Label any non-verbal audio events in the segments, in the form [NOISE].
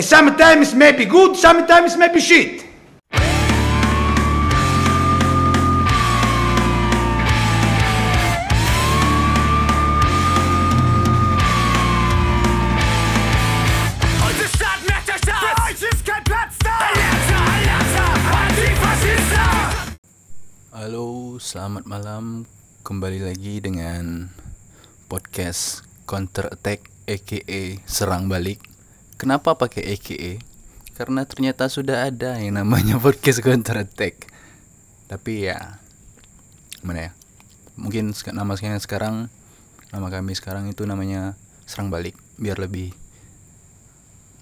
And sometimes may be good, sometimes may be shit. Halo, selamat malam. Kembali lagi dengan podcast Counter Attack aka Serang Balik. Kenapa pakai aka? Karena ternyata sudah ada yang namanya [LAUGHS] podcast Counter Attack. Tapi ya mana ya? Mungkin nama saya sekarang nama kami sekarang itu namanya Serang Balik biar lebih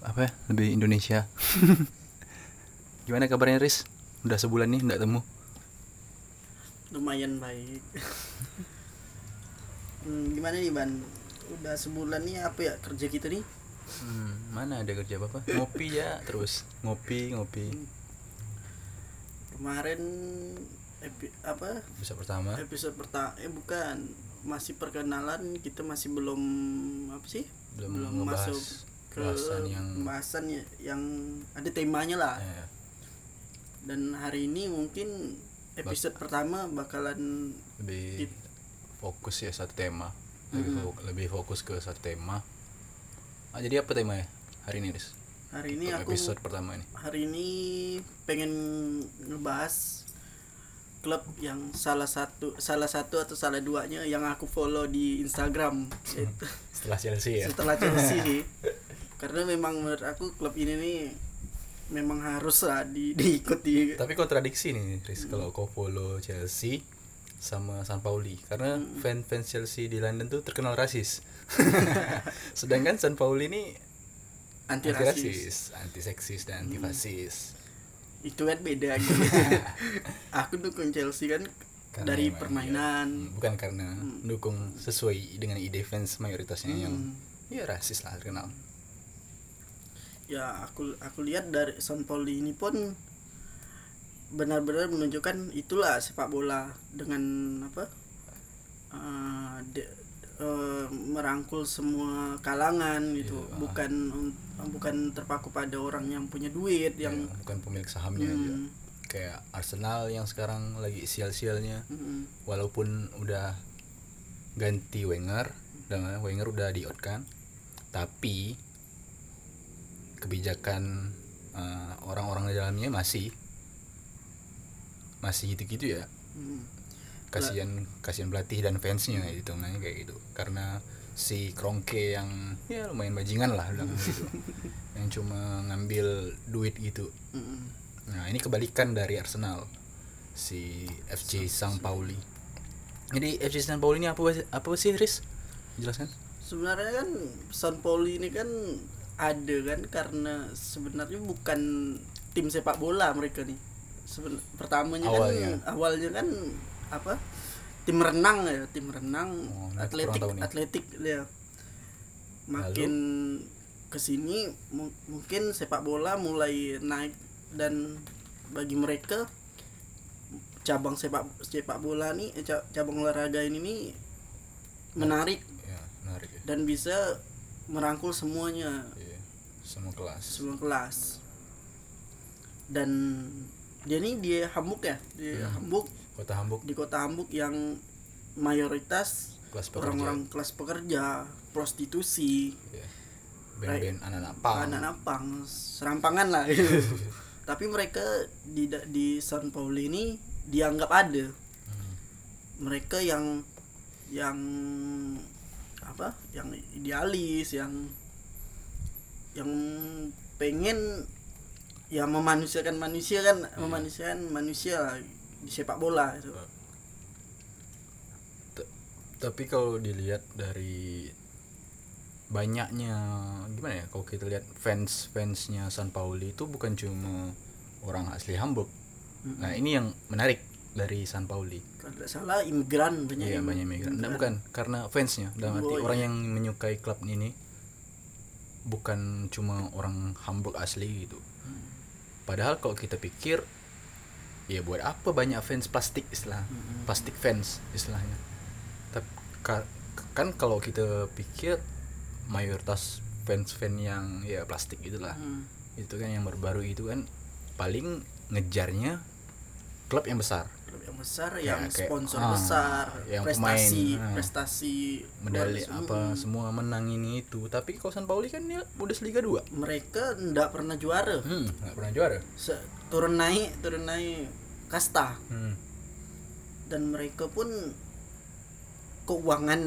apa ya? Lebih Indonesia. [LAUGHS] Gimana kabarnya Riz? Udah sebulan nih nggak temu. lumayan baik [LAUGHS] hmm, gimana nih ban udah sebulan nih apa ya kerja kita nih Hmm, mana ada kerja apa? Ngopi ya terus ngopi ngopi. kemarin epi, apa Bisa pertama. episode pertama eh bukan masih perkenalan kita masih belum apa sih Belum ngebahas ke bahasan yang- pembahasan ya- yang ada temanya lah Ya, dan hari ini mungkin episode pertama bakalan lebih fokus ya satu tema. Lebih, fo- lebih fokus ke satu tema. Ah, jadi apa tema ya hari ini, Riz? hari ini Untuk aku episode pertama ini. hari ini pengen ngebahas klub yang salah satu salah satu atau salah duanya yang aku follow di Instagram Itu [LAUGHS] Setelah Chelsea ya. setelah Chelsea nih [LAUGHS] karena memang menurut aku klub ini nih memang harus lah di, diikuti Tapi kontradiksi nih, Riz, kalau kau follow Chelsea sama San Pauli karena fan-fans Chelsea di London tuh terkenal rasis. [LAUGHS] Sedangkan San Pauli ini anti rasis anti seksis dan anti fasis. itu kan beda [LAUGHS] gitu. aku dukung Chelsea kan Karena dari emang permainan iya. bukan karena dukung sesuai dengan ide fans mayoritasnya yang Hmm. ya rasis lah terkenal ya aku aku lihat dari San Pauli ini pun benar-benar menunjukkan itulah sepak bola dengan apa eh, de- eh, merangkul semua kalangan gitu Iya. bukan bukan terpaku pada orang yang punya duit yang yang bukan pemilik sahamnya aja Hmm. kayak Arsenal yang sekarang lagi sial-sialnya mm, walaupun udah ganti Wenger dan Wenger udah di out kan tapi kebijakan eh, orang-orang di dalamnya masih masih gitu-gitu ya. Mm. kasihan kasihan pelatih dan fansnya gitu nanya kayak gitu. Karena si Kronke yang ya lumayan bajingan lah bilang gitu. Yang cuma ngambil duit gitu. Mm, nah ini kebalikan dari Arsenal si FC Sang Pauli. Jadi FC Sang Pauli ini apa apa sih Riz? Jelaskan. Sebenarnya kan San Pauli ini kan ada kan karena sebenarnya bukan tim sepak bola mereka nih Seben pertamanya Awalnya. kan awalnya. kan apa tim renang ya tim renang Oh, atletik atletik ya. Makin ke sini mu- mungkin sepak bola mulai naik dan bagi mereka cabang sepak sepak bola nih eh, ca- cabang olahraga ini nih menarik. Ya menarik ya. Dan bisa merangkul semuanya. Iya, semua kelas. Semua kelas. Dan ini dia Hamburg ya? Di Hmm. Hamburg. Kota Hamburg. Di kota Hamburg yang mayoritas kelas pekerja. orang-orang kelas pekerja prostitusi. Ya. band-band anak-anak pang. anak napang serampangan lah. [LAUGHS] Tapi mereka di di San Paulo ini dianggap ada. Hmm. mereka yang yang apa? Yang idealis yang yang pengen ya memanusiakan manusia kan Iya. memanusiakan manusia lah di sepak bola itu T- tapi kalau dilihat dari banyaknya gimana ya kalau kita lihat fans fansnya San Pauli itu bukan cuma orang asli Hamburg. Nah ini yang menarik dari San Pauli kalau tidak salah imigran banyak iya banyak migran Nggak, bukan karena fansnya dalam arti Oh, orang iya. yang menyukai klub ini bukan cuma orang Hamburg asli gitu. Hmm. Padahal kalau kita pikir ya buat apa banyak fans plastik istilah Hmm. plastik fans istilahnya tapi ka- kan kalau kita pikir mayoritas fans-fans yang ya plastik gitulah Hmm. itu kan yang baru-baru itu kan paling ngejarnya klub yang besar Klub yang besar Ya, yang kayak, sponsor ah, besar yang prestasi pemain, ah. prestasi medali luar- apa Mm. semua menang ini itu tapi kalau San Pauli kan dia Bundesliga 2 mereka ndak pernah juara hmm nggak pernah juara Se- turun naik turun naik kasta hmm. dan mereka pun keuangan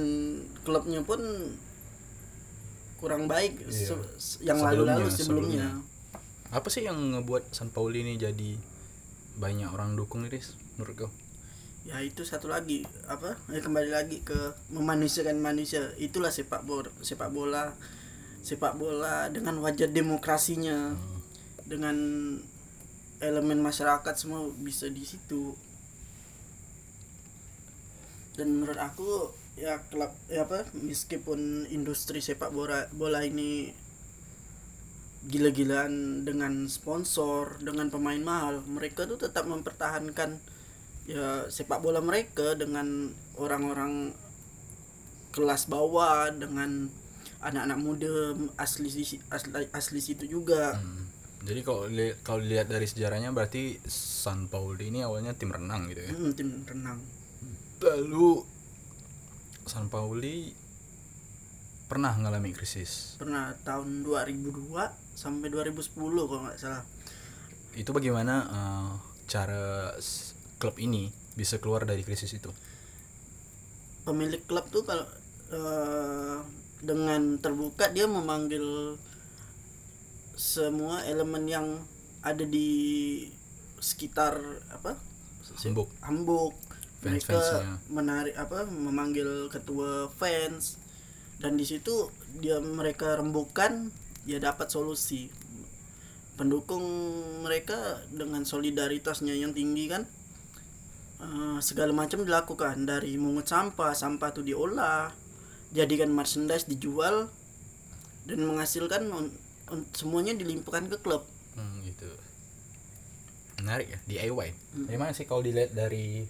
klubnya pun kurang baik Iya. se- yang Sebelumnya, lalu-lalu sebelumnya. apa sih yang ngebuat San Pauli ini jadi banyak orang dukung nih Riz menurut kau Ya itu satu lagi apa? Ya kembali lagi ke memanusiakan manusia. Itulah sepak bola, sepak bola, sepak bola dengan wajah demokrasinya, dengan elemen masyarakat semua bisa di situ. Dan menurut aku ya klub ya apa meskipun industri sepak bola bola ini gila-gilaan dengan sponsor dengan pemain mahal mereka tuh tetap mempertahankan ya sepak bola mereka dengan orang-orang kelas bawah dengan anak-anak muda asli asli asli situ juga. Hmm. jadi kalau li- kalau dilihat dari sejarahnya berarti San Pauli ini awalnya tim renang gitu ya? Hmm, tim renang. Lalu San Pauli pernah ngalami krisis? Pernah tahun 2002 sampai 2010 kalau nggak salah. Itu bagaimana eh, cara klub ini bisa keluar dari krisis itu pemilik klub tuh kalau eh, dengan terbuka dia memanggil semua elemen yang ada di sekitar apa Hambuk. Hambuk. mereka Fans-fansnya. menarik apa memanggil ketua fans dan di situ dia mereka rembukan dia dapat solusi pendukung mereka dengan solidaritasnya yang tinggi kan eh, segala macam dilakukan dari mungut sampah sampah itu diolah jadikan merchandise dijual dan menghasilkan un- un- semuanya dilimpahkan ke klub Hmm, gitu. Menarik ya, DIY. Gimana sih kalau dilihat dari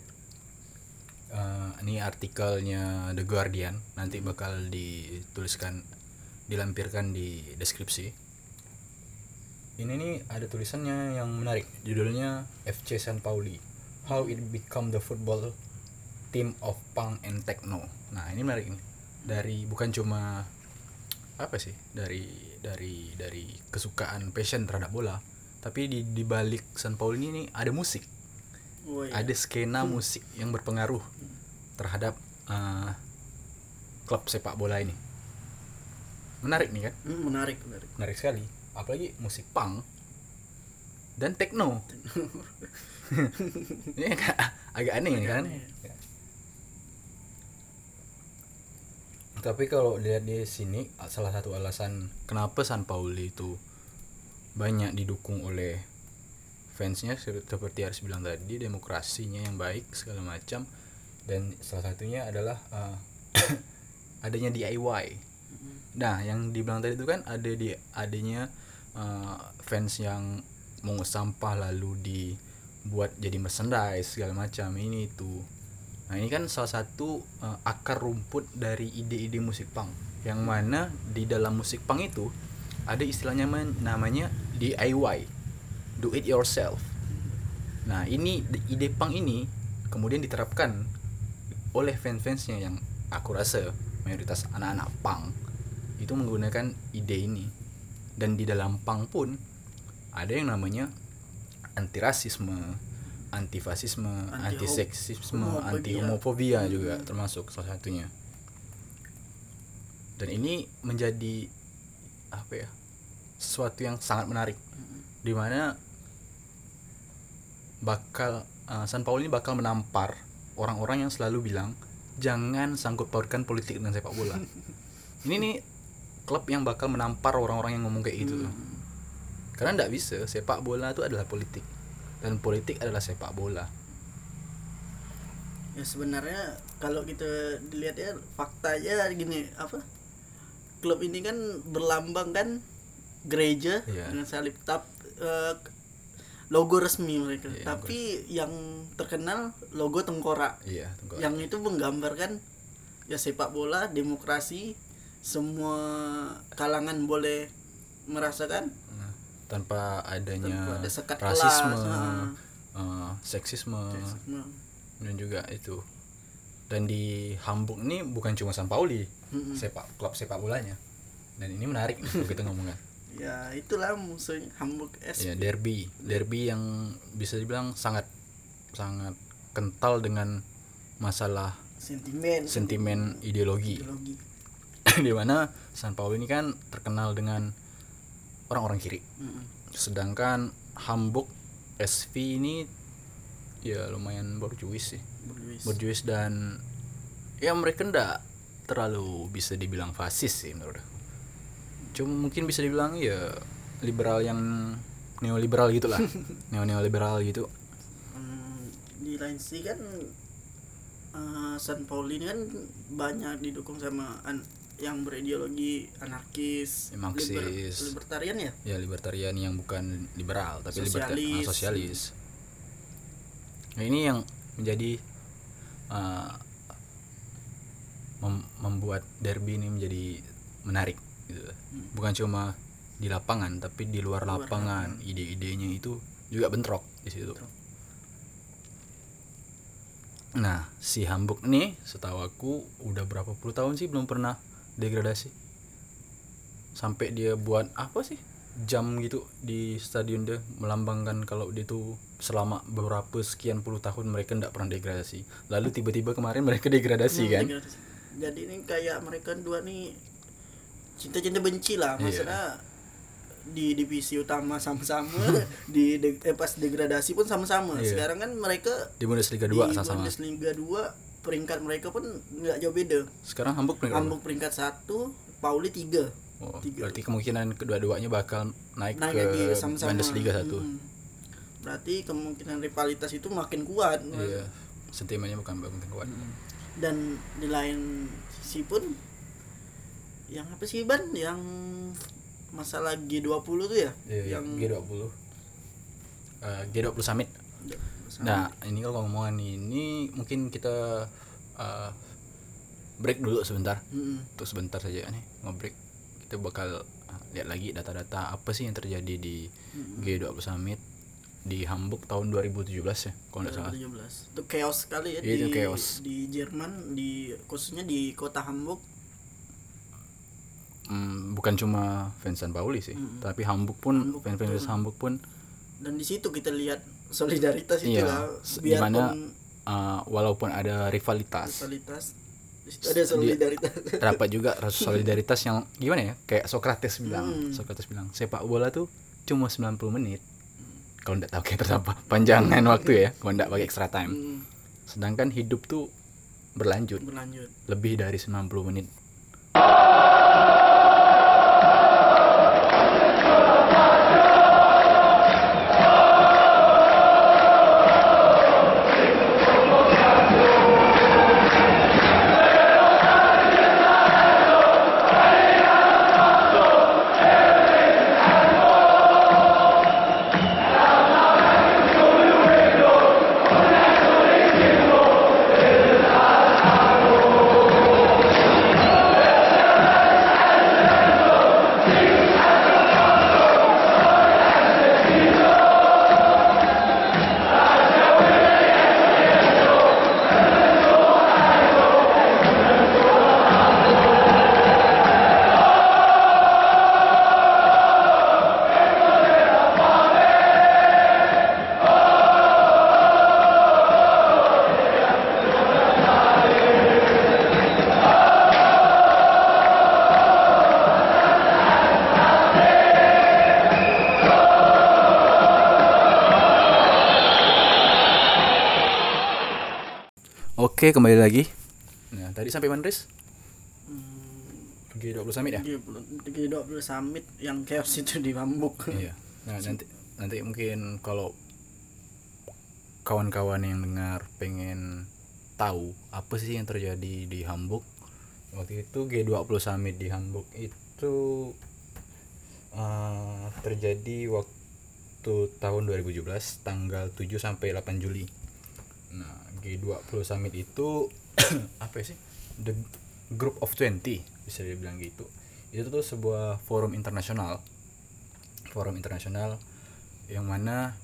eh, ini artikelnya The Guardian nanti bakal dituliskan dilampirkan di deskripsi. Ini nih ada tulisannya yang menarik. Judulnya FC San Pauli. How it become the football team of punk and techno. Nah, ini menarik nih. Dari bukan cuma apa sih dari dari dari kesukaan passion terhadap bola tapi di di balik San Pauli ini nih ada musik. Woi, ada skena musik yang berpengaruh terhadap eh, klub sepak bola ini. Menarik nih kan? Hmm, menarik menarik. Menarik sekali. Apalagi musik punk dan techno [LAUGHS] ini agak, agak aneh kan? Tapi kalau lihat di sini salah satu alasan kenapa San Pauli itu banyak didukung oleh fansnya se- seperti harus bilang tadi demokrasinya yang baik segala macam. Dan salah satunya adalah eh, [COUGHS] adanya DIY nah yang dibilang tadi itu kan ada di adanya eh, fans yang mau sampah lalu dibuat jadi merchandise segala macam. Ini itu. Nah ini kan salah satu eh, akar rumput dari ide-ide musik punk. Yang mana di dalam musik punk itu ada istilahnya namanya DIY do it yourself. Nah ini ide punk ini kemudian diterapkan oleh fans-fansnya yang aku rasa mayoritas anak-anak punk itu menggunakan ide ini. Dan di dalam punk pun ada yang namanya anti rasisme anti fasisme Anti seksisme homofobia. anti homofobia juga termasuk salah satunya. Dan ini menjadi apa ya sesuatu yang sangat menarik. Di mana bakal uh, San Paul ini bakal menampar orang-orang yang selalu bilang jangan sangkut pautkan politik dengan sepak bola. [LAUGHS] Ini nih klub yang bakal menampar orang-orang yang ngomong kayak gitu tuh karena nggak bisa sepak bola itu adalah politik. Dan politik adalah sepak bola. Ya sebenarnya kalau kita dilihat ya faktanya gini apa? Klub ini kan berlambang kan gereja Iya. dengan salib tap eh, logo resmi mereka. Iya, tapi yang terkenal logo tengkorak. Iya tunggu yang itu menggambarkan ya sepak bola demokrasi semua kalangan boleh merasakan. Nah, tanpa adanya Tanpa ada sekat rasisme kelas, eh, seksisme. Nah, dan juga itu. Dan di Hamburg ini bukan cuma San Pauli sepak klub sepak bolanya. Dan ini menarik [LAUGHS] kalau kita ngomongin ya itulah musuhnya Hamburg S ya derby. Derby yang bisa dibilang sangat sangat kental dengan masalah sentimen. sentimen ideologi. Ideologi. [LAUGHS] Di mana San Paulo ini kan terkenal dengan orang-orang kiri Mm-mm. sedangkan Hamburg SV ini ya lumayan borjuis sih Borjuis. borjuis dan ya mereka ndak terlalu bisa dibilang fasis sih menurut aku. cuma mungkin bisa dibilang ya liberal yang neoliberal gitulah [LAUGHS] neo neoliberal gitu Hmm, di lain sisi kan eh, San Pauli ini kan banyak didukung sama an- yang berideologi anarkis, Ya, Marxis. libertarian ya. ya libertarian yang bukan liberal tapi Sosialis. ah, sosialis nah ini yang menjadi uh, mem- membuat derby ini menjadi menarik gitu. bukan cuma di lapangan tapi di luar, Luar lapangan ide-idenya itu juga bentrok di situ Bentrok. nah si Hamburg nih setahu aku udah berapa puluh tahun sih belum pernah degradasi. Sampai dia buat apa sih? Jam gitu di stadion dia melambangkan kalau dia tuh selama beberapa sekian puluh tahun mereka tidak pernah degradasi. Lalu tiba-tiba kemarin mereka degradasi Hmm, kan? degradasi. Jadi ini kayak mereka dua nih cinta-cinta benci lah. Iya. maksudnya di divisi utama sama-sama [LAUGHS] di de- eh, pas degradasi pun sama-sama. Iya. sekarang kan mereka di Bundesliga di 2 sama-sama. Bundesliga 2 peringkat mereka pun nggak jauh beda. Sekarang Hamburg peringkat? Hamburg peringkat satu Pauli tiga. Oh, tiga. berarti kemungkinan kedua-duanya bakal naik, naik ke lagi Bundesliga 1 Hmm. berarti kemungkinan rivalitas itu makin kuat. Iya sentimennya bukan bukan kuat. Dan di lain sisi pun yang apa sih ban? Yang masalah G20 tuh ya? Iya, yang G20 Eh, G20 Summit Nah, ini kalau ngomongan ini mungkin kita uh, break dulu sebentar. Mm-mm. Untuk sebentar saja nih, nge-break. Kita bakal uh, lihat lagi data-data apa sih yang terjadi di G20 Summit di Hamburg tahun 2017 ya, kalau nggak salah. 2017 itu chaos sekali ya Iya, di itu chaos. di Jerman di khususnya di kota Hamburg Hmm, bukan cuma fans San Pauli sih, tapi Hamburg pun fans-fans. Hamburg pun dan di situ kita lihat solidaritas itu Iya, lah. s- biarpun dimana- uh, walaupun ada rivalitas, situ ada solidaritas. [LAUGHS] terdapat juga rasa solidaritas yang gimana ya? Kayak Socrates bilang Hmm. Socrates bilang sepak bola tuh cuma 90 menit. Kalau nggak tahu kayak berapa panjangan waktu ya kalau nggak pakai extra time. Hmm, sedangkan hidup tuh berlanjut. Berlanjut. Lebih dari 90 menit oke kembali lagi. Nah tadi sampai mana Riz? G20 Summit ya? G20 G20 summit yang chaos itu di Hamburg iya. Nah nanti nanti mungkin kalau kawan-kawan yang dengar pengen tahu apa sih yang terjadi di Hamburg waktu itu G20 Summit di Hamburg itu eh, terjadi waktu tahun 2017 tanggal 7 sampai 8 Juli. Nah G20 Summit itu [COUGHS] apa sih? The group of 20 bisa dibilang gitu. Itu tuh sebuah forum internasional. Forum internasional yang mana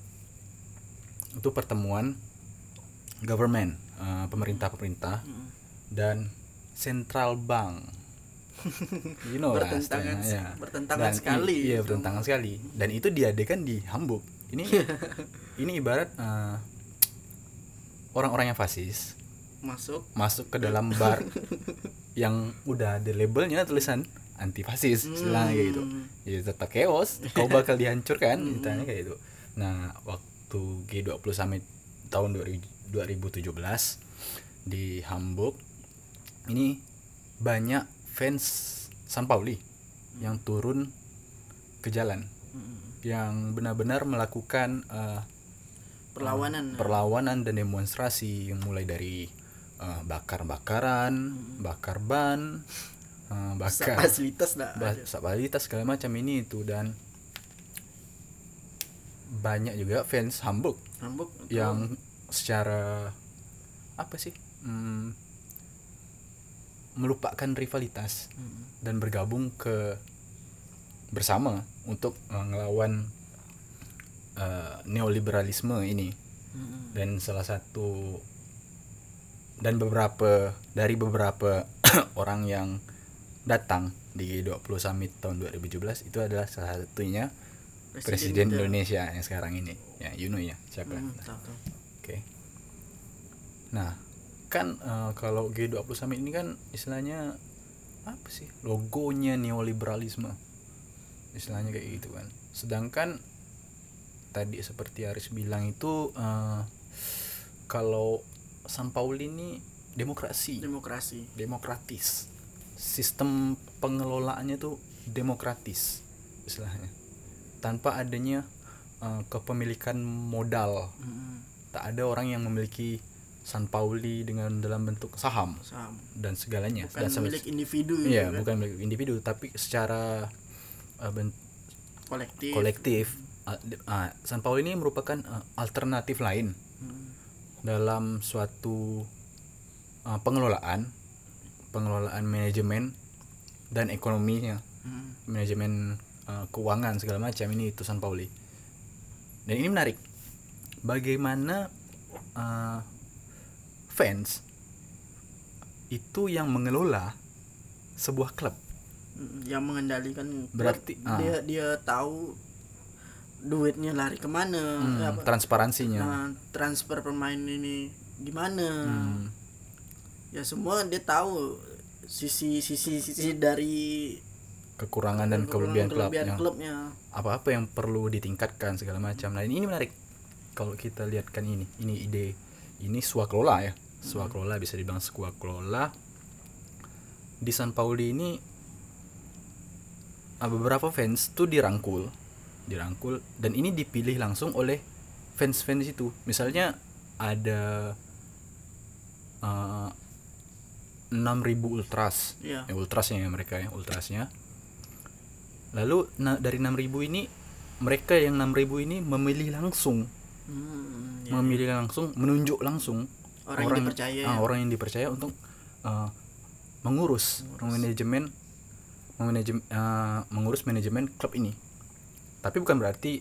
itu pertemuan government eh, pemerintah-pemerintah dan central bank. [LAUGHS] You know lah Bertentangan- ya. bertentangan Dan sekali iya bertentangan sekali. Dan itu diadakan di Hamburg. Ini [LAUGHS] ini ibarat eh, orang-orang yang fasis masuk. masuk ke dalam bar [LAUGHS] yang udah ada labelnya tulisan anti fasis istilahnya kayak gitu. Jadi tetap chaos kau [LAUGHS] bakal dihancurkan istilahnya kayak gitu. Nah waktu G20 summit tahun 2000 2017 di Hamburg ini banyak fans San Pauli yang turun ke jalan. Yang benar-benar melakukan eh, perlawanan. Perlawanan dan demonstrasi yang mulai dari eh, bakar-bakaran, bakar ban, eh, bakar fasilitas ba- fasilitas segala macam ini itu dan banyak juga fans Hamburg itu yang secara apa sih hmm, melupakan rivalitas dan bergabung ke bersama untuk eh, eh, neoliberalisme ini dan salah satu dan beberapa dari beberapa [CLEARS THROAT] orang yang datang di G20 Summit tahun 2017 itu adalah salah satunya Presiden, kita. Indonesia yang sekarang ini ya you know ya siapa Hmm. Oke. Nah, kan eh, kalau G20 Summit ini kan istilahnya apa sih? Logonya neoliberalisme. Istilahnya kayak gitu kan. Sedangkan tadi seperti Aris bilang itu eh, kalau San Pauli ini demokrasi, demokrasi demokratis. Sistem pengelolaannya tuh demokratis istilahnya. Tanpa adanya eh, kepemilikan modal Mm-mm. tak ada orang yang memiliki San Pauli dengan dalam bentuk saham Sama. dan segalanya bukan dan milik individu iya gitu kan. bukan milik individu tapi secara uh, ben- kolektif kolektif uh, uh, San Pauli ini merupakan uh, alternatif lain Hmm. dalam suatu uh, pengelolaan pengelolaan manajemen dan ekonominya Hmm. manajemen uh, keuangan segala macam ini itu San Pauli dan ini menarik bagaimana uh, fans itu yang mengelola sebuah klub Mm, yang mengendalikan klub. Berarti, ah. dia dia tahu duitnya lari ke mana Hmm, apa, transparansinya. Nah, transfer pemain ini gimana? Hmm, ya semua dia tahu sisi sisi sisi dari kekurangan dan kelebihan kelebihan klubnya. apa-apa yang perlu ditingkatkan segala macam. Nah ini, ini menarik kalau kita lihatkan ini ini ide. Ini swakelola ya. Swakelola bisa dibilang swakelola. Di San Pauli ini ah, beberapa fans tuh dirangkul dirangkul dan ini dipilih langsung oleh fans-fans itu misalnya ada eh, 6000 ultras Iya. ya ultrasnya ya mereka ya ultrasnya lalu na- dari 6000 ini mereka yang 6000 ini memilih langsung Hmm, ya. memilih langsung menunjuk langsung Orang yang dipercaya ah, ya. orang yang dipercaya untuk uh, mengurus, manajemen manajemen mengurus manajemen klub ini tapi bukan berarti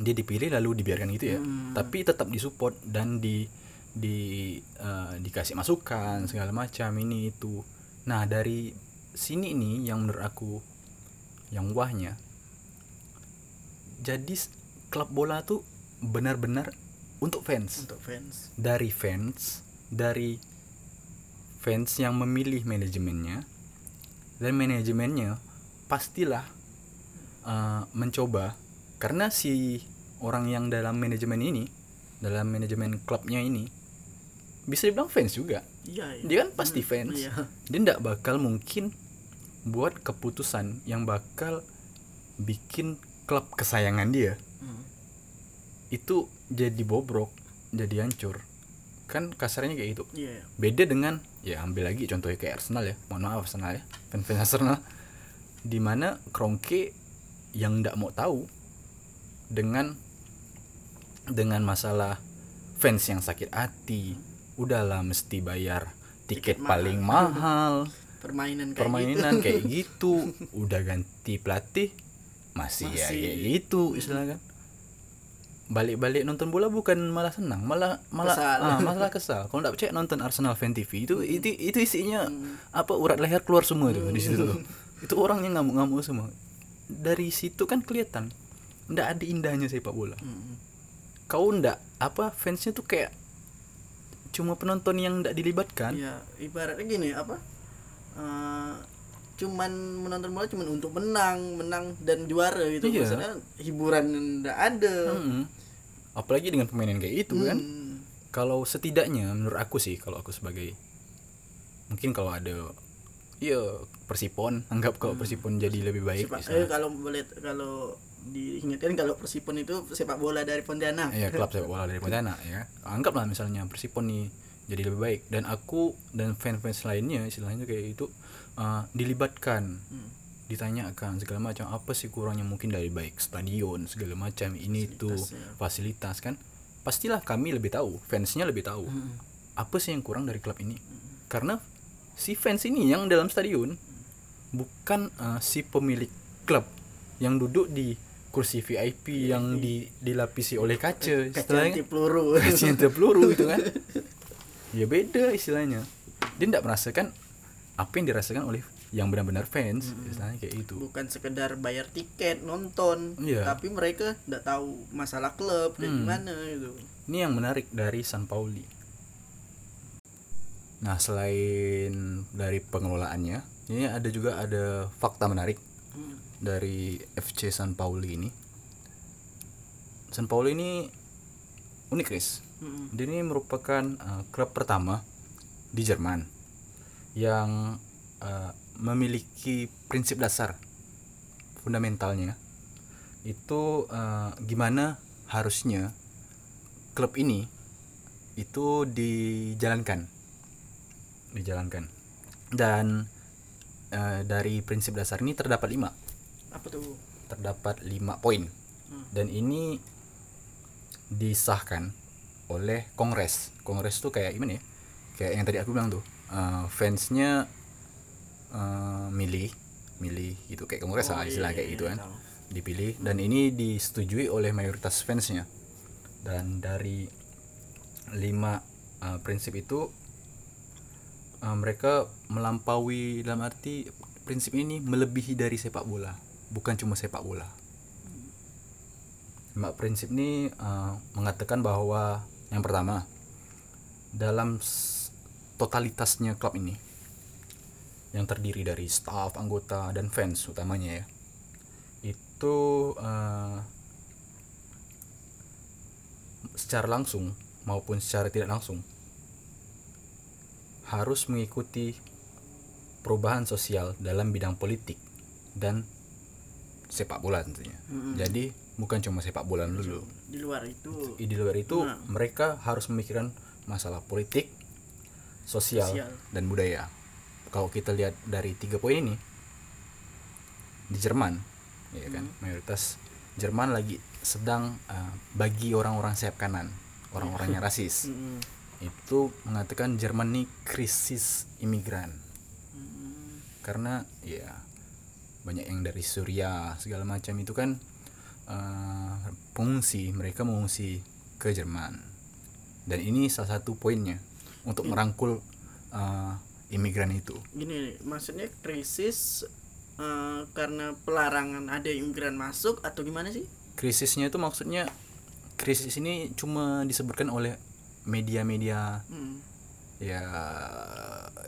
dia dipilih lalu dibiarkan gitu ya. Hmm. tapi tetap disupport dan di di uh, dikasih masukan segala macam ini itu. Nah dari sini ini yang menurut aku yang wahnya jadi klub bola tuh benar-benar untuk fans. Untuk fans. Dari fans dari fans yang memilih manajemennya dan manajemennya pastilah uh, mencoba karena si orang yang dalam manajemen ini dalam manajemen klubnya ini bisa dibilang fans juga iya iya. dia kan pasti fans iya. [LAUGHS] dia tidak bakal mungkin buat keputusan yang bakal bikin klub kesayangan dia Hmm. itu jadi bobrok jadi hancur kan kasarnya kayak gitu iya iya. beda dengan ya ambil lagi contohnya kayak Arsenal ya mohon maaf Arsenal ya fans fans Arsenal di mana Kroenke yang tidak mau tahu dengan dengan masalah fans yang sakit hati. Udahlah mesti bayar tiket Tiket paling mahal. permainan kayak permainan gitu. kayak gitu. [LAUGHS] Udah ganti pelatih masih, ya Masih. kayak gitu istilahnya kan. Balik-balik nonton bola bukan malah senang malah malah Kesal. ah, [LAUGHS] malah kesal. Kalau nggak percaya nonton Arsenal fan TV itu itu itu isinya apa urat leher keluar semua tuh di situ tuh. Itu orangnya ngamuk-ngamuk semua dari situ kan kelihatan nggak ada indahnya sepak bola Mm. kau ndak apa fansnya tuh kayak cuma penonton yang ndak dilibatkan ya ibaratnya gini apa eh, cuman menonton bola cuman untuk menang menang dan juara gitu Iya. maksudnya hiburan ndak ada Mm-mm. apalagi dengan permainan kayak itu kan Hmm. kalau setidaknya menurut aku sih kalau aku sebagai mungkin kalau ada iya persipon anggap kalau persipon jadi lebih baik misalnya. eh, kalau boleh kalau diingatkan kalau Persipon itu sepak bola dari Pontianak ya klub sepak bola dari [LAUGHS] Pontianak ya anggaplah misalnya persipon nih jadi lebih baik dan aku dan fans-fans lainnya istilahnya kayak itu uh, dilibatkan Hmm. ditanyakan segala macam apa sih kurangnya mungkin dari baik stadion segala macam ini itu Fasilitas, ya. fasilitas kan pastilah kami lebih tahu fansnya lebih tahu Hmm. apa sih yang kurang dari klub ini karena si fans ini yang dalam stadion bukan uh, si pemilik klub yang duduk di kursi VIP yang di, dilapisi oleh kaca kaca istilahnya. anti peluru. [LAUGHS] Kaca yang peluru itu kan. [LAUGHS] Ya beda istilahnya. Dia tidak merasakan apa yang dirasakan oleh yang benar-benar fans istilahnya kayak itu bukan sekedar bayar tiket nonton Iya. tapi mereka nggak tahu masalah klub kayak Hmm. gimana gitu. Ini yang menarik dari San Pauli. Nah, selain dari pengelolaannya, ini ada juga ada fakta menarik Hmm. dari FC San Pauli ini. San Pauli ini unik, Chris. Mm-mm. Dia ini merupakan uh, klub pertama di Jerman yang uh, memiliki prinsip dasar fundamentalnya itu uh, gimana harusnya klub ini itu dijalankan dijalankan dan uh, dari prinsip dasar ini terdapat lima. Apa tuh? Terdapat lima poin. Hmm. dan ini disahkan oleh kongres. Kongres tuh kayak gimana ya? Kayak yang tadi aku bilang tuh uh, fansnya uh, milih milih gitu. Kayak kongres Oh, lah istilah iya, kayak iya, gitu kan. tahu. dipilih. Dan ini disetujui oleh mayoritas fansnya. Dan dari lima uh, prinsip itu uh, mereka melampaui dalam arti prinsip ini melebihi dari sepak bola bukan cuma sepak bola. Lima prinsip ini uh, mengatakan bahwa yang pertama dalam totalitasnya klub ini yang terdiri dari staf, anggota dan fans utamanya ya itu uh, secara langsung maupun secara tidak langsung harus mengikuti perubahan sosial dalam bidang politik dan sepak bola tentunya. Mm-mm. Jadi bukan cuma sepak bola dulu. di luar itu Di luar itu Nah. mereka harus memikirkan masalah politik, sosial, Sosial. dan budaya. Kalau kita lihat dari tiga poin ini di Jerman, ya kan, mayoritas Jerman lagi sedang uh, bagi orang-orang sayap kanan, orang-orang yang rasis. [LAUGHS] Mm-mm. Itu mengatakan Jerman ini krisis imigran. Mm-mm. karena ya banyak yang dari Suriah segala macam itu kan uh, pengungsi mereka mengungsi ke Jerman. Dan ini salah satu poinnya untuk merangkul uh, imigran itu. Gini maksudnya krisis eh, karena pelarangan ada imigran masuk atau gimana sih? Krisisnya itu maksudnya krisis ini cuma disebutkan oleh media-media Hmm. ya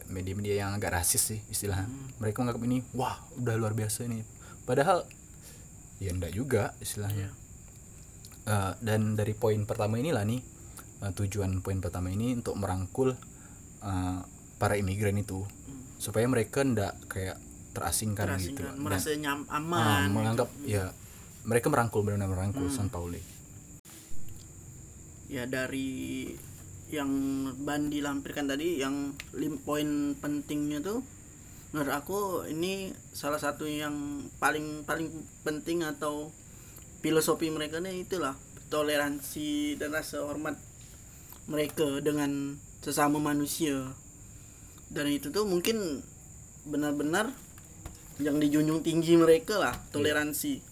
media-media yang agak rasis sih istilahnya. Mereka menganggap ini wah udah luar biasa ini. Padahal ya enggak juga istilahnya. Eh, dan dari poin pertama inilah nih eh, tujuan poin pertama ini untuk merangkul eh, para imigran itu. Supaya mereka enggak kayak terasingkan, gitu Terasingkan, Dan- merasa nyam Ah, aman gitu. menganggap ya mereka merangkul benar-benar merangkul San Pauli ya dari yang Bandi lampirkan tadi yang lim poin pentingnya tuh menurut aku ini salah satu yang paling paling penting atau filosofi mereka nih itulah toleransi dan rasa hormat mereka dengan sesama manusia. Dan itu tuh mungkin benar-benar yang dijunjung tinggi mereka lah toleransi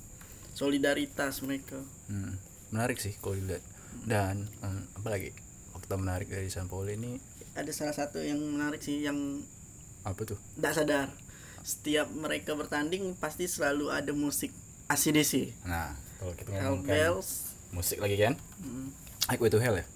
solidaritas mereka. Hmm, menarik sih kalau dilihat. Dan em, apa lagi? Fakta menarik dari San Paulo ini ada salah satu yang menarik sih yang apa tuh? tidak sadar setiap mereka bertanding pasti selalu ada musik ACDC Nah, kalau kita Hell ngomongkan Bells musik lagi kan? hmm, Highway to Hell ya?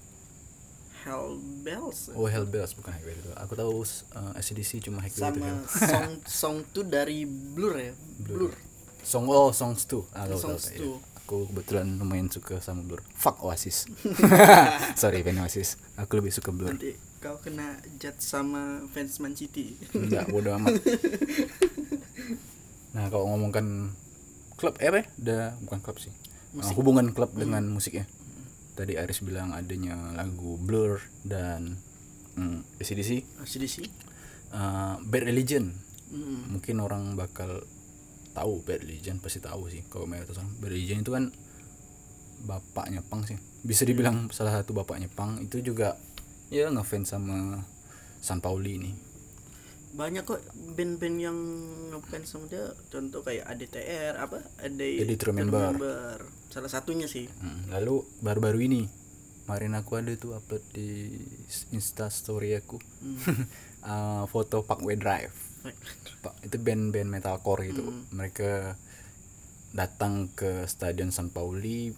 Hell Bells Oh Hell Bells bukan Highway to Hell. Aku tahu uh, ACDC cuma Highway to sama Hell. song song tuh dari Blur ya Blur, Song oh Songs 2. Ah, tahu, tahu, Songs tahu. 2. Aku kebetulan lumayan suka sama Blur. Fuck Oasis. [LAUGHS] [LAUGHS] Sorry fan Oasis. Aku lebih suka Blur. nanti kau kena judge sama fans Man City Enggak, bodo amat. [LAUGHS] Nah, kalau ngomongkan klub eh apa ya? Udah bukan klub sih. Uh, hubungan klub dengan musiknya. Tadi Aris bilang adanya lagu Blur dan mm, ACDC, ACDC uh, Bad Religion. Hmm. Mungkin orang bakal tahu Bad Religion pasti tahu sih kalau mayoritas orang. Bad Religion itu kan bapaknya Pang sih. Bisa dibilang salah satu bapaknya Pang itu juga ya ngefans sama San Pauli ini. banyak kok band-band yang ngefans sama dia contoh kayak ADTR apa ada Eddie to Remember. salah satunya sih Hmm, lalu baru-baru ini kemarin aku ada tuh upload di insta story aku [LAUGHS] Uh, foto Parkway Drive itu band-band metalcore gitu mereka datang ke stadion San Pauli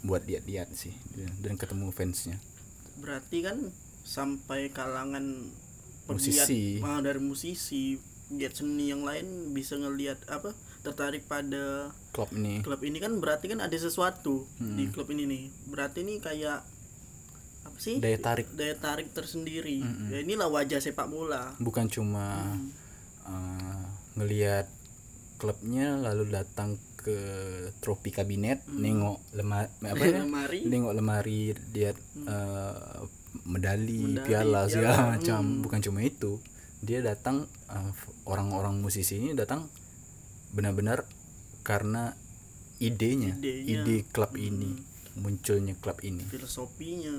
buat lihat-lihat sih dan ketemu fansnya. Berarti kan sampai kalangan Musisi. ah, dari musisi giat seni yang lain bisa ngelihat apa tertarik pada klub ini. klub ini kan berarti kan ada sesuatu di klub ini nih. Berarti ini kayak apa sih? Daya tarik. Daya tarik tersendiri. Ya inilah wajah sepak bola. Bukan cuma uh, ngelihat klubnya lalu datang ke trofi kabinet nengok lemari apa [LAUGHS] ya Lemari. nengok lemari lihat uh, medali, Medali, piala segala macam. Bukan cuma itu dia datang uh, orang-orang musisi ini datang benar-benar karena idenya, Idenya. ide klub ini munculnya klub ini. Filosofinya.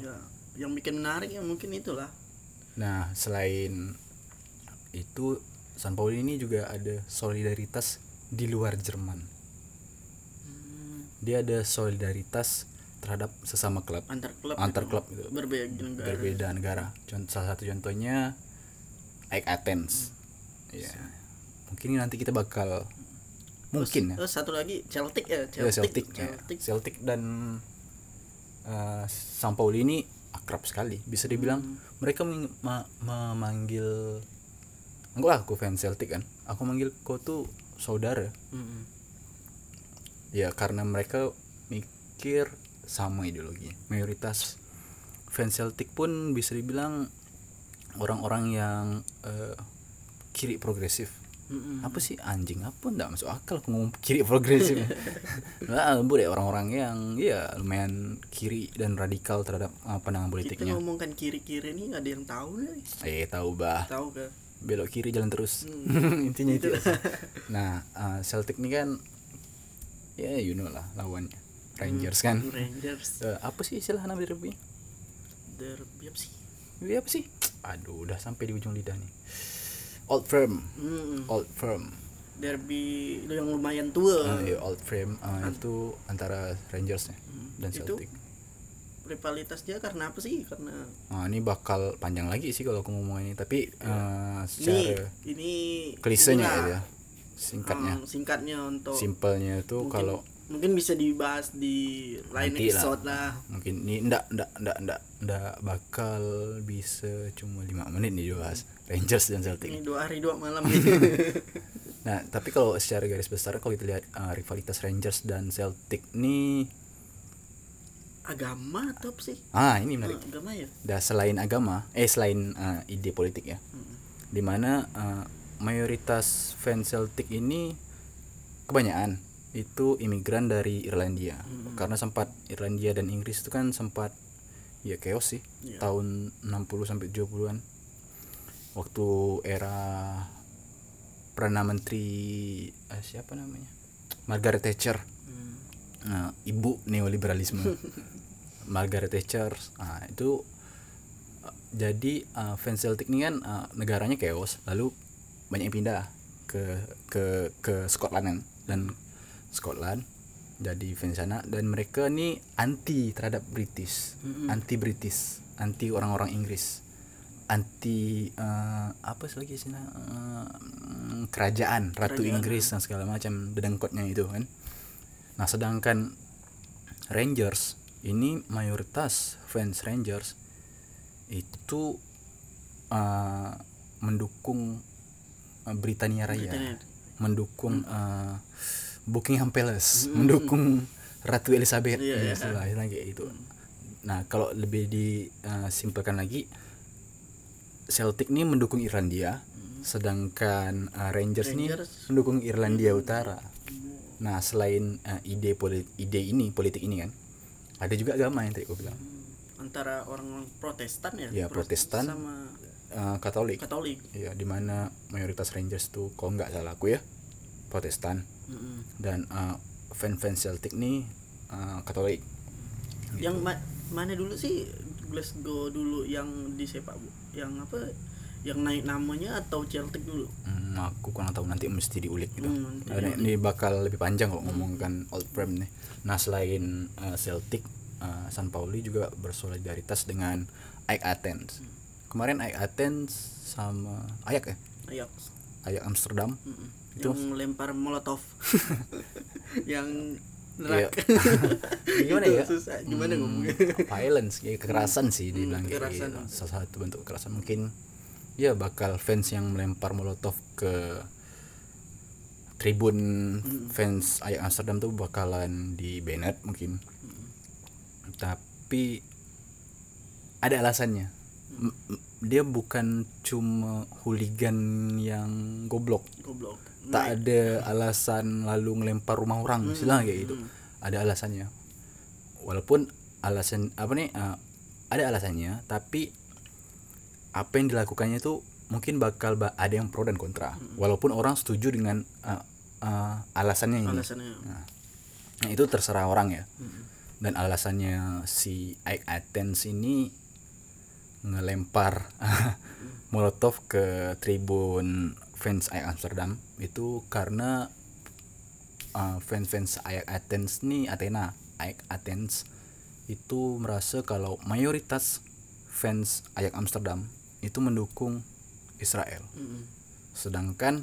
Ya yang bikin menarik ya mungkin itulah. Nah, selain itu San Pauli ini juga ada solidaritas di luar Jerman. Dia ada solidaritas terhadap sesama klub, antar klub antar gitu. klub gitu. berbeda negara Berbeda negara. Contoh salah satu contohnya AEK Athens. Ya. Mungkin nanti kita bakal mungkin ya. Terus satu lagi Celtic ya Ya, Celtic Celtic, ya. Celtic. Celtic dan uh, San Pauli ini akrab sekali. Bisa dibilang mereka meng- ma- memanggil enggak lah aku fans Celtic kan. Aku manggil kau tuh saudara. Mm-mm. Ya karena mereka mikir sama ideologi. Mayoritas fans Celtic pun bisa dibilang orang-orang yang eh, kiri progresif. Mm-mm. Apa sih anjing apa enggak masuk akal aku ngomong kiri progresif. [LAUGHS] Nah, boleh orang-orang yang ya lumayan kiri dan radikal terhadap uh, pandangan kita politiknya. ngomongkan kiri-kiri nih nggak ada yang tahu nih Eh tahu bah, tahu ke belok kiri jalan terus. [LAUGHS] Intinya itu. [LAUGHS] Nah, uh, Celtic ini kan ya you know lah lawannya Rangers kan. Rangers Eh, apa sih istilah nama derby? derby apa sih Iya apa sih? Aduh, udah sampai di ujung lidah nih. Old Firm, Mm-mm. Old Firm. derby itu yang lumayan tua Uh, ya, Old Firm uh, itu antara Rangers ya dan Itu Celtic. Rivalitas dia karena apa sih? Karena Nah, ini bakal panjang lagi sih kalau aku ngomong ini, tapi uh, ini secara ini klisenya inilah, ya, singkatnya, um, singkatnya untuk simpelnya itu mungkin, kalau mungkin bisa dibahas di lain Nanti lah. episode lah, mungkin ini ndak ndak ndak ndak ndak bakal bisa cuma lima menit nih dibahas. Rangers dan Celtic. ini dua hari dua malam [LAUGHS] Nah, tapi kalau secara garis besar kalau kita lihat uh, rivalitas Rangers dan Celtic nih, agama atau apa sih? Ah ini menarik. Ah, agama ya? Dan selain agama, eh selain uh, ide politik ya, di mana uh, mayoritas fans Celtic ini kebanyakan itu imigran dari Irlandia, karena sempat Irlandia dan Inggris itu kan sempat ya chaos sih Iya. tahun 60 sampai 70-an waktu era perdana menteri eh, siapa namanya? Margaret Thatcher. Nah, ibu neoliberalisme [LAUGHS] Margaret Thatcher. Nah, itu uh, jadi uh, fans Celtic ini kan uh, negaranya chaos lalu banyak yang pindah ke ke ke Scotland kan. Dan Scotland jadi fans sana dan mereka nih anti terhadap British. Anti British anti orang-orang Inggris anti eh, apa lagi sih kerajaan Ratu Kerajaan, Inggris dan segala macam dedengkotnya itu kan. Nah sedangkan Rangers ini mayoritas fans Rangers itu eh, mendukung eh, Britania Raya. Britania. mendukung eh, Buckingham Palace. Mendukung Ratu Elizabeth. Iya, ya, kayak itu nah kalau lebih disimpulkan lagi Celtic ini mendukung Irlandia sedangkan eh, Rangers, ini Rangers. mendukung Irlandia Utara. Nah selain eh, ide politik ide ini politik ini kan ada juga agama yang tadi gue bilang. Antara orang Protestan ya? Ya, Protestan. sama Eh, Katolik. Katolik. Ya di mana mayoritas Rangers tuh kalau nggak salah aku ya Protestan. Mm-mm. dan eh, fan-fans Celtic nih eh, Katolik. Yang ma- mana dulu sih Glasgow dulu yang di sepak yang apa yang naik namanya atau Celtic dulu Hmm, aku kurang tahu nanti mesti diulik gitu. Hmm, nanti ini bakal lebih panjang kalau ngomongkan Old Firm nih. Nah selain uh, Celtic, uh, San Pauli juga bersolidaritas dengan AEK Athens. Kemarin AEK Athens sama Ayak ya, Ajax Ayak Amsterdam. Mm-mm. Itu- yang lempar molotov [LAUGHS] [LAUGHS] yang Iya. neraka [LAUGHS] Gimana ya? susah gimana Hmm, ngomongnya Violence, ya, kekerasan sih Hmm, dibilang kayak kekerasan. gitu. Salah satu bentuk kekerasan mungkin ya bakal fans yang melempar molotov ke tribun Hmm. fans Ajax Amsterdam tuh bakalan di banned mungkin. Hmm. Tapi ada alasannya. M- m- Dia bukan cuma hooligan yang goblok. goblok Tak ada alasan lalu ngelempar rumah orang, istilah kayak gitu. Ada alasannya. Walaupun alasan apa nih? eh, ada alasannya, tapi apa yang dilakukannya itu mungkin bakal ba- ada yang pro dan kontra. Walaupun orang setuju dengan eh, eh, alasannya ini. alasannya Nah, itu terserah orang ya. Dan alasannya si Ike Athens ini ngelempar [LAUGHS] molotov ke tribun fans Ajax Amsterdam itu karena uh, fans-fans Ajax Athens nih Athena Ajax Athens itu merasa kalau mayoritas fans Ajax Amsterdam itu mendukung Israel. Mm-mm. sedangkan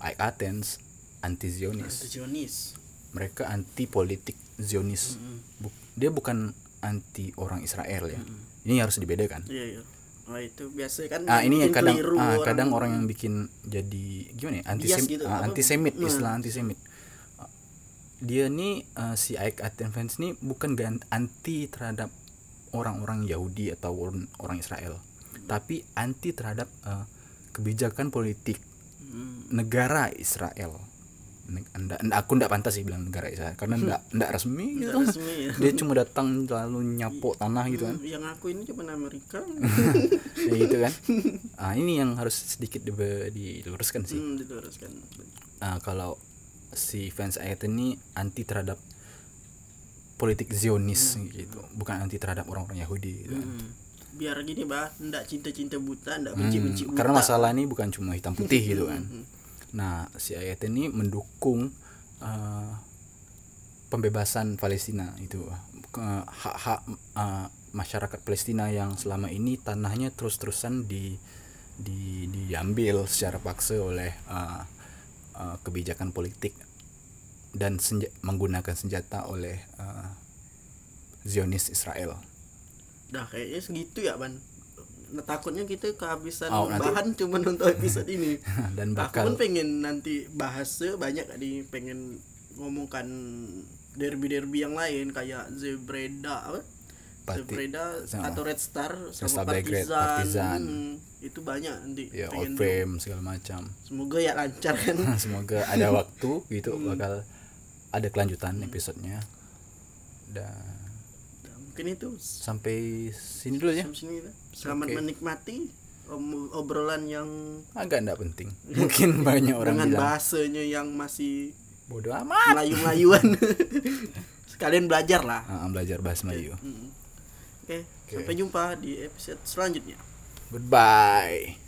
Athens anti Zionis. Zionis. Mereka anti politik Zionis. Bu- dia bukan anti orang Israel ya. Ini harus dibedakan. Iya iya. Oh itu biasa kan ah ini yang kadang ah, kadang orang yang bikin jadi gimana ya? Anti Bias gitu, apa? antisemit Nah. istilah antisemit. Ah, dia nih ah, si Ike Athens fans nih bukan anti terhadap orang-orang Yahudi atau orang, orang Israel tapi anti terhadap ah, kebijakan politik Hmm, negara Israel. Ndak ndak- aku ndak pantas sih bilang negara Israel karena ndak ndak resmi nggak gitu resmi ya. dia cuma datang lalu nyapok tanah gitu kan. Hmm, yang aku ini cuma Amerika. [LAUGHS] Ya gitu kan. [LAUGHS] Ah ini yang harus sedikit di- diluruskan sih. Hmm, diluruskan. Ah, kalau si fans Ayat ini anti terhadap politik Zionis gitu. Bukan anti terhadap orang-orang Yahudi gitu kan. Hmm. biar gini bah ndak cinta-cinta buta ndak Hmm, benci-benci buta. karena masalah ini bukan cuma hitam [LAUGHS] putih gitu kan. Nah si Ayat ini mendukung eh, pembebasan Palestina itu. Ke- hak-hak eh, masyarakat Palestina yang selama ini tanahnya terus-terusan di, di diambil secara paksa oleh eh, eh, kebijakan politik dan senja- menggunakan senjata oleh eh, Zionis Israel dah kayaknya segitu ya ban. Nah, takutnya kita kehabisan Oh, nanti- bahan cuma untuk episode ini. [LAUGHS] Dan aku bakal. pun pengen nanti bahas banyak nih pengen ngomongkan derby-derby yang lain kayak Zebreda apa? Pati- Zebreda sama- atau Red Star Star sama Belgrade, Partizan, Partizan. Hmm, itu banyak nanti. Ya pengen frame segala macam. Semoga ya lancar kan? [LAUGHS] Semoga ada waktu gitu bakal ada kelanjutan episodenya. Dan mungkin itu. Sampai sini dulu ya sampai sini selamat Oke. menikmati obrolan yang agak enggak penting. [LAUGHS] Mungkin banyak orang dengan bilang bahasanya yang masih bodoh amat. melayu-melayuan [LAUGHS] sekalian belajar lah. Ah, belajar bahasa Melayu. Oke. sampai jumpa di episode selanjutnya. Goodbye